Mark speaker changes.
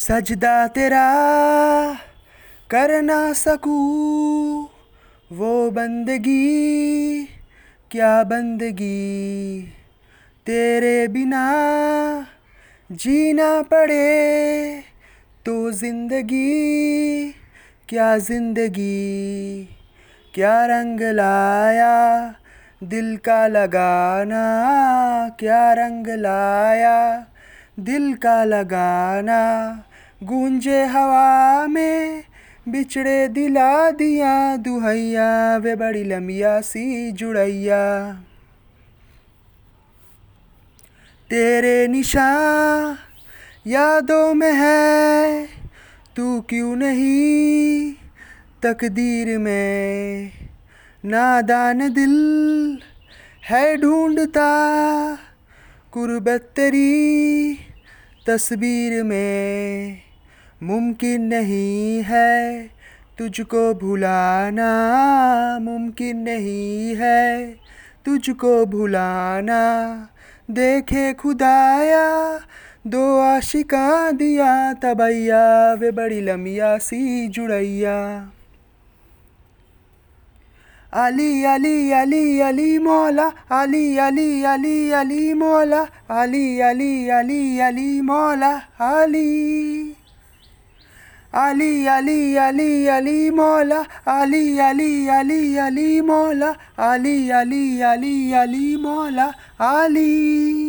Speaker 1: सजदा तेरा कर ना सकूँ वो बंदगी, क्या बंदगी? तेरे बिना जीना पड़े तो ज़िंदगी, क्या ज़िंदगी? क्या रंग लाया दिल का लगाना? क्या रंग लाया दिल का लगाना? गूंजे हवा में, बिछड़े दिला दिया दुहैया, वे बड़ी लमिया सी जुड़ैया। तेरे निशान यादों में है, तू क्यों नहीं तकदीर में? नादान दिल है ढूंढता, कुर्बत तेरी तस्वीर में। मुमकिन नहीं है तुझको भुलाना, मुमकिन नहीं है तुझको भुलाना। देखे खुदाया, दो आशिका दिया, तबैया वे बड़ी लमिया सी जुड़ैया। अली अली अली अली मौला अली अली अली अली मौला अली अली अली अली मौला Ali Ali, Ali, Ali, Ali Mola, Ali, Ali, Ali, Ali Mola, Ali, Ali, Ali, Ali Mola, Ali.